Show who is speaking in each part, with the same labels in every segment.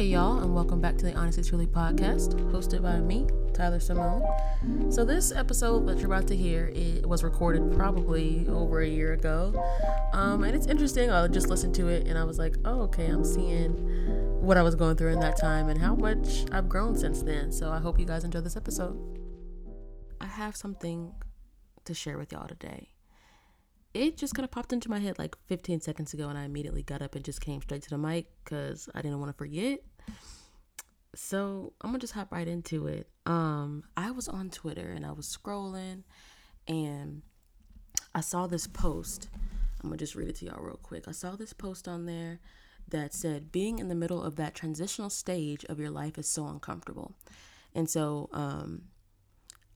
Speaker 1: Hey, y'all, and welcome back to the Honestly Truly podcast, hosted by me, Tylar Simone. So, this episode that you're about to hear it was recorded probably over a year ago, um, and it's interesting. I just listened to it and I was like, oh, okay, I'm seeing what I was going through in that time and how much I've grown since then. So, I hope you guys enjoy this episode. I have something to share with y'all today it just kind of popped into my head like 15 seconds ago, and I immediately got up and just came straight to the mic because I didn't want to forget. So I'm gonna just hop right into it. Um, I was on Twitter and I was scrolling, and I saw this post. I'm gonna just read it to y'all real quick. I saw this post on there that said, "Being in the middle of that transitional stage of your life is so uncomfortable," and so um,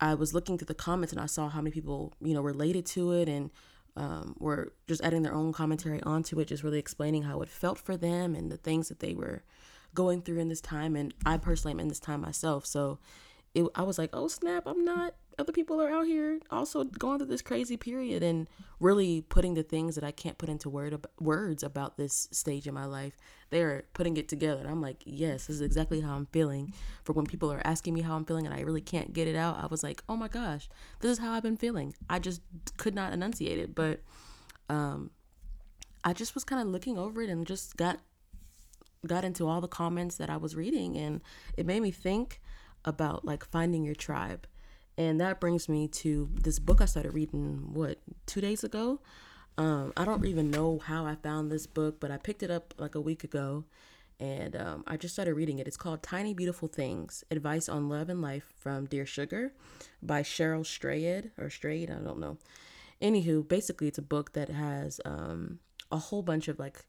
Speaker 1: I was looking through the comments and I saw how many people you know related to it and um, were just adding their own commentary onto it, just really explaining how it felt for them and the things that they were going through in this time. And I personally am in this time myself. So it, I was like, oh snap, I'm not. Other people are out here also going through this crazy period and really putting the things that I can't put into word words about this stage in my life. They're putting it together. And I'm like, yes, this is exactly how I'm feeling. For when people are asking me how I'm feeling and I really can't get it out, I was like, oh my gosh, this is how I've been feeling. I just could not enunciate it, but um, I just was kind of looking over it and just got got into all the comments that I was reading and it made me think about like finding your tribe. And that brings me to this book I started reading what, 2 days ago. Um, I don't even know how I found this book, but I picked it up like a week ago and um, I just started reading it. It's called Tiny Beautiful Things Advice on Love and Life from Dear Sugar by Cheryl Strayed or Strayed, I don't know. Anywho, basically, it's a book that has um, a whole bunch of like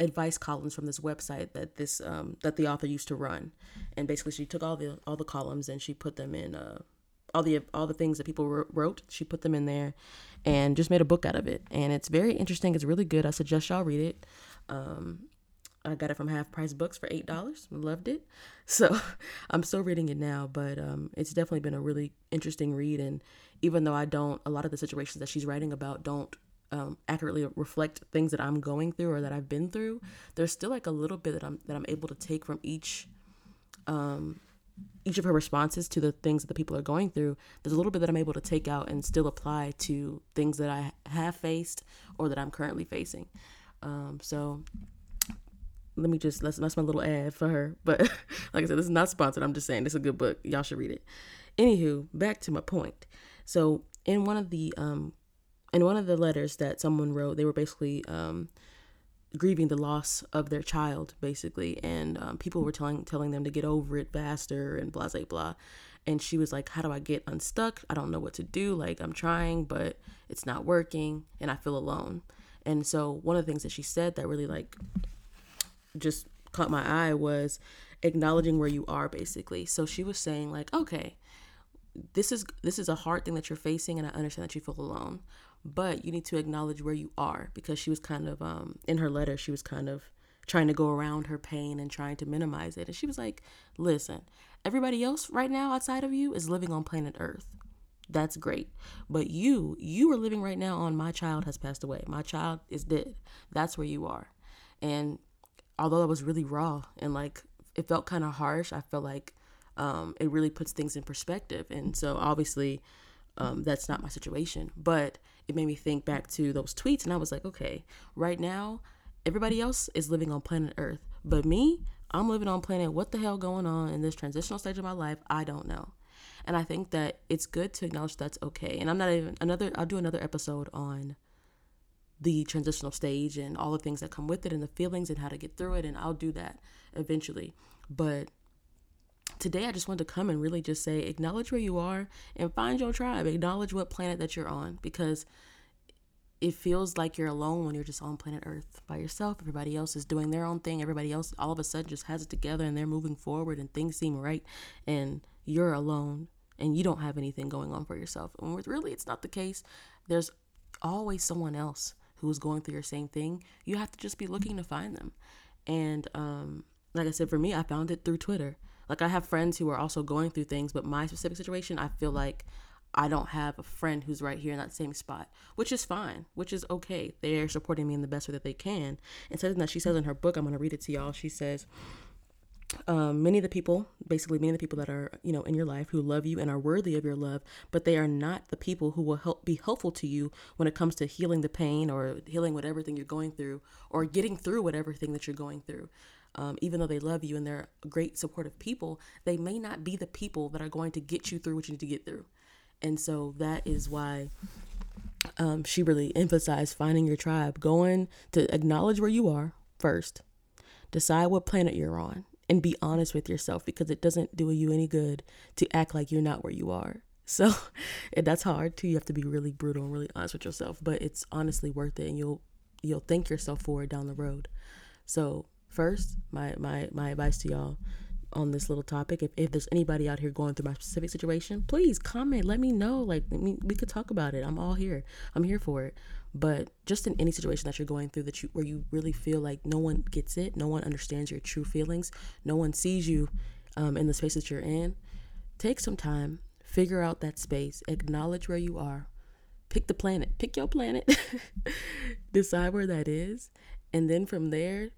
Speaker 1: advice columns from this website that this um, that the author used to run, and basically she took all the all the columns and she put them in uh, all the all the things that people wrote. She put them in there, and just made a book out of it. And it's very interesting. It's really good. I suggest y'all read it. Um, I got it from Half Price Books for eight dollars. Loved it. So I'm still reading it now, but um, it's definitely been a really interesting read. And even though I don't, a lot of the situations that she's writing about don't um, accurately reflect things that I'm going through or that I've been through, there's still like a little bit that I'm that I'm able to take from each um, each of her responses to the things that the people are going through. There's a little bit that I'm able to take out and still apply to things that I have faced or that I'm currently facing. Um, so let me just that's that's my little ad for her. But like I said, this is not sponsored. I'm just saying is a good book. Y'all should read it. Anywho, back to my point. So in one of the um in one of the letters that someone wrote, they were basically um, grieving the loss of their child, basically, and um, people were telling telling them to get over it faster and blah blah blah. And she was like, "How do I get unstuck? I don't know what to do. Like I'm trying, but it's not working, and I feel alone." And so one of the things that she said that really like just caught my eye was acknowledging where you are, basically. So she was saying like, "Okay." this is this is a hard thing that you're facing and i understand that you feel alone but you need to acknowledge where you are because she was kind of um, in her letter she was kind of trying to go around her pain and trying to minimize it. And she was like listen everybody else right now outside of you is living on planet earth. That's great. But you you are living right now on my child has passed away. My child is dead. That's where you are. And although that was really raw and like it felt kind of harsh i felt like um, it really puts things in perspective. And so obviously um, that's not my situation. But it made me think back to those tweets, and I was like, okay, right now, everybody else is living on planet Earth, but me, I'm living on planet. What the hell going on in this transitional stage of my life? I don't know. And I think that it's good to acknowledge that's okay. And I'm not even another. I'll do another episode on the transitional stage and all the things that come with it and the feelings and how to get through it. And I'll do that eventually. But today I just wanted to come and really just say acknowledge where you are and find your tribe. Acknowledge what planet that you're on because it feels like you're alone when you're just on planet Earth by yourself. Everybody else is doing their own thing. Everybody else all of a sudden just has it together and they're moving forward and things seem right and you're alone and you don't have anything going on for yourself. And really it's not the case. There's always someone else who's going through your same thing. You have to just be looking to find them. And um like I said for me, I found it through Twitter. Like I have friends who are also going through things, but my specific situation, I feel like I don't have a friend who's right here in that same spot, which is fine, which is okay. They're supporting me in the best way that they can. And something that she says in her book, I'm going to read it to y'all. She says, um, many of the people, basically many of the people that are, you know, in your life who love you and are worthy of your love, but they are not the people who will help be helpful to you when it comes to healing the pain or healing whatever thing you're going through or getting through whatever thing that you're going through. Um, even though they love you and they're great supportive people, they may not be the people that are going to get you through what you need to get through. And so that is why um, she really emphasized finding your tribe, going to acknowledge where you are first, decide what planet you're on, and be honest with yourself because it doesn't do you any good to act like you're not where you are. So that's hard too. You have to be really brutal and really honest with yourself, but it's honestly worth it and you'll you'll thank yourself for it down the road. So first, my my my advice to y'all on this little topic. If, if there's anybody out here going through my specific situation, please comment. Let me know. Like, we could talk about it. I'm all here. I'm here for it. But just in any situation that you're going through that you where you really feel like no one gets it, no one understands your true feelings, no one sees you um, in the space that you're in, take some time, figure out that space, acknowledge where you are, pick the planet, pick your planet, decide where that is, and then from there,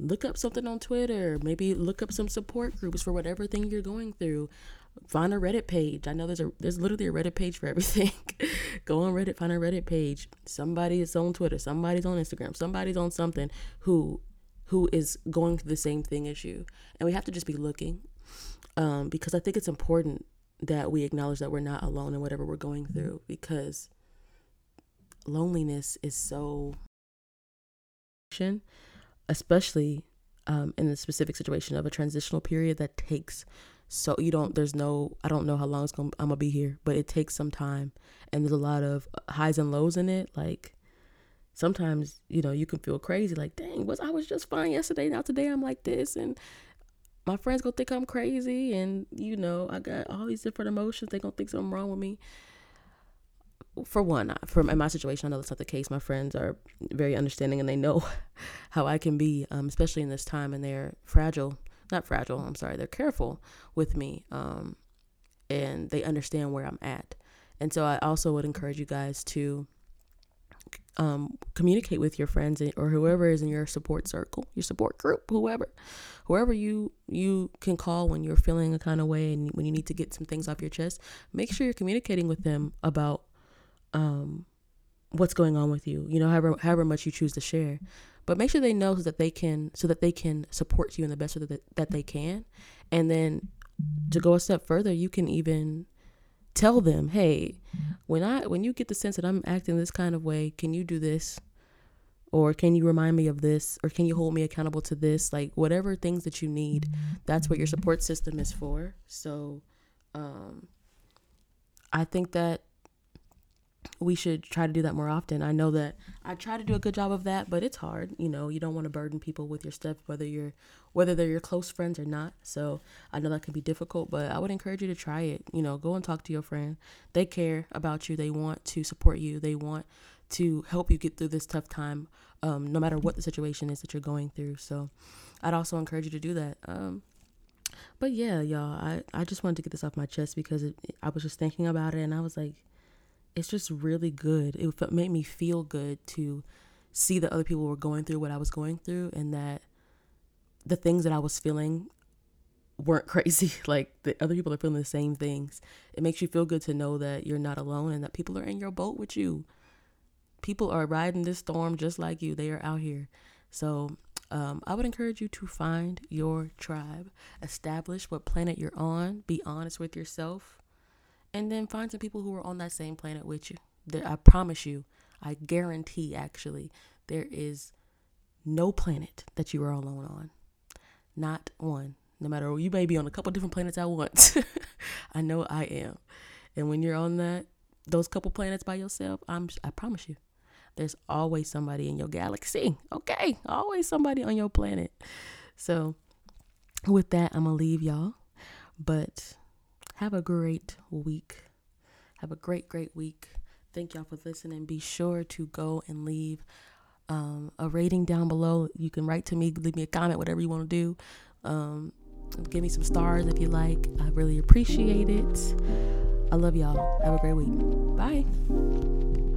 Speaker 1: look up something on Twitter, maybe look up some support groups for whatever thing you're going through find a Reddit page. I know there's a there's literally a Reddit page for everything. Go on Reddit, find a Reddit page. Somebody is on Twitter, somebody's on Instagram, somebody's on something who who is going through the same thing as you. And we have to just be looking. Um, because I think it's important that we acknowledge that we're not alone in whatever we're going through because loneliness is so especially um, in the specific situation of a transitional period that takes so you don't there's no i don't know how long it's gonna i'm gonna be here but it takes some time and there's a lot of highs and lows in it. Like sometimes you know you can feel crazy like dang was i was just fine yesterday now today i'm like this and my friends gonna think i'm crazy and you know i got all these different emotions they gonna think something wrong with me for one from in my situation i know that's not the case my friends are very understanding and they know how i can be um, especially in this time and they're fragile not fragile, I'm sorry, they're careful with me um, and they understand where I'm at. And so I also would encourage you guys to um, communicate with your friends or whoever is in your support circle, your support group, whoever, whoever you you can call when you're feeling a kind of way and when you need to get some things off your chest. Make sure you're communicating with them about um, what's going on with you. You know, however however much you choose to share, but make sure they know so that they can so that they can support you in the best way that, that they can. And then to go a step further you can even tell them hey when i when you get the sense that i'm acting this kind of way can you do this? Or can you remind me of this? Or can you hold me accountable to this? Like whatever things that you need that's what your support system is for. So um i think that we should try to do that more often. I know that I try to do a good job of that, but it's hard. You know, you don't want to burden people with your stuff, whether you're whether they're your close friends or not. So I know that can be difficult, but I would encourage you to try it. You know, go and talk to your friend. They care about you. They want to support you. They want to help you get through this tough time, um, no matter what the situation is that you're going through. So I'd also encourage you to do that. Um, but yeah, y'all, I, I just wanted to get this off my chest because it, I was just thinking about it and I was like, it's just really good. It made me feel good to see that other people were going through what I was going through and that the things that I was feeling weren't crazy. Like the other people are feeling the same things. It makes you feel good to know that you're not alone and that people are in your boat with you. People are riding this storm just like you. They are out here. So um, I would encourage you to find your tribe, establish what planet you're on, be honest with yourself, and then find some people who are on that same planet with you. There, I promise you, I guarantee actually, there is no planet that you are alone on. Not one. No matter you may be on a couple different planets at once. I know I am. And when you're on that those couple planets by yourself, I'm I promise you, there's always somebody in your galaxy. Okay, always somebody on your planet. So with that, I'm gonna leave y'all. But have a great week. Have a great, great week. Thank y'all for listening. Be sure to go and leave um, a rating down below. You can write to me, leave me a comment, whatever you want to do. Um, give me some stars if you like. I really appreciate it. I love y'all. Have a great week. Bye.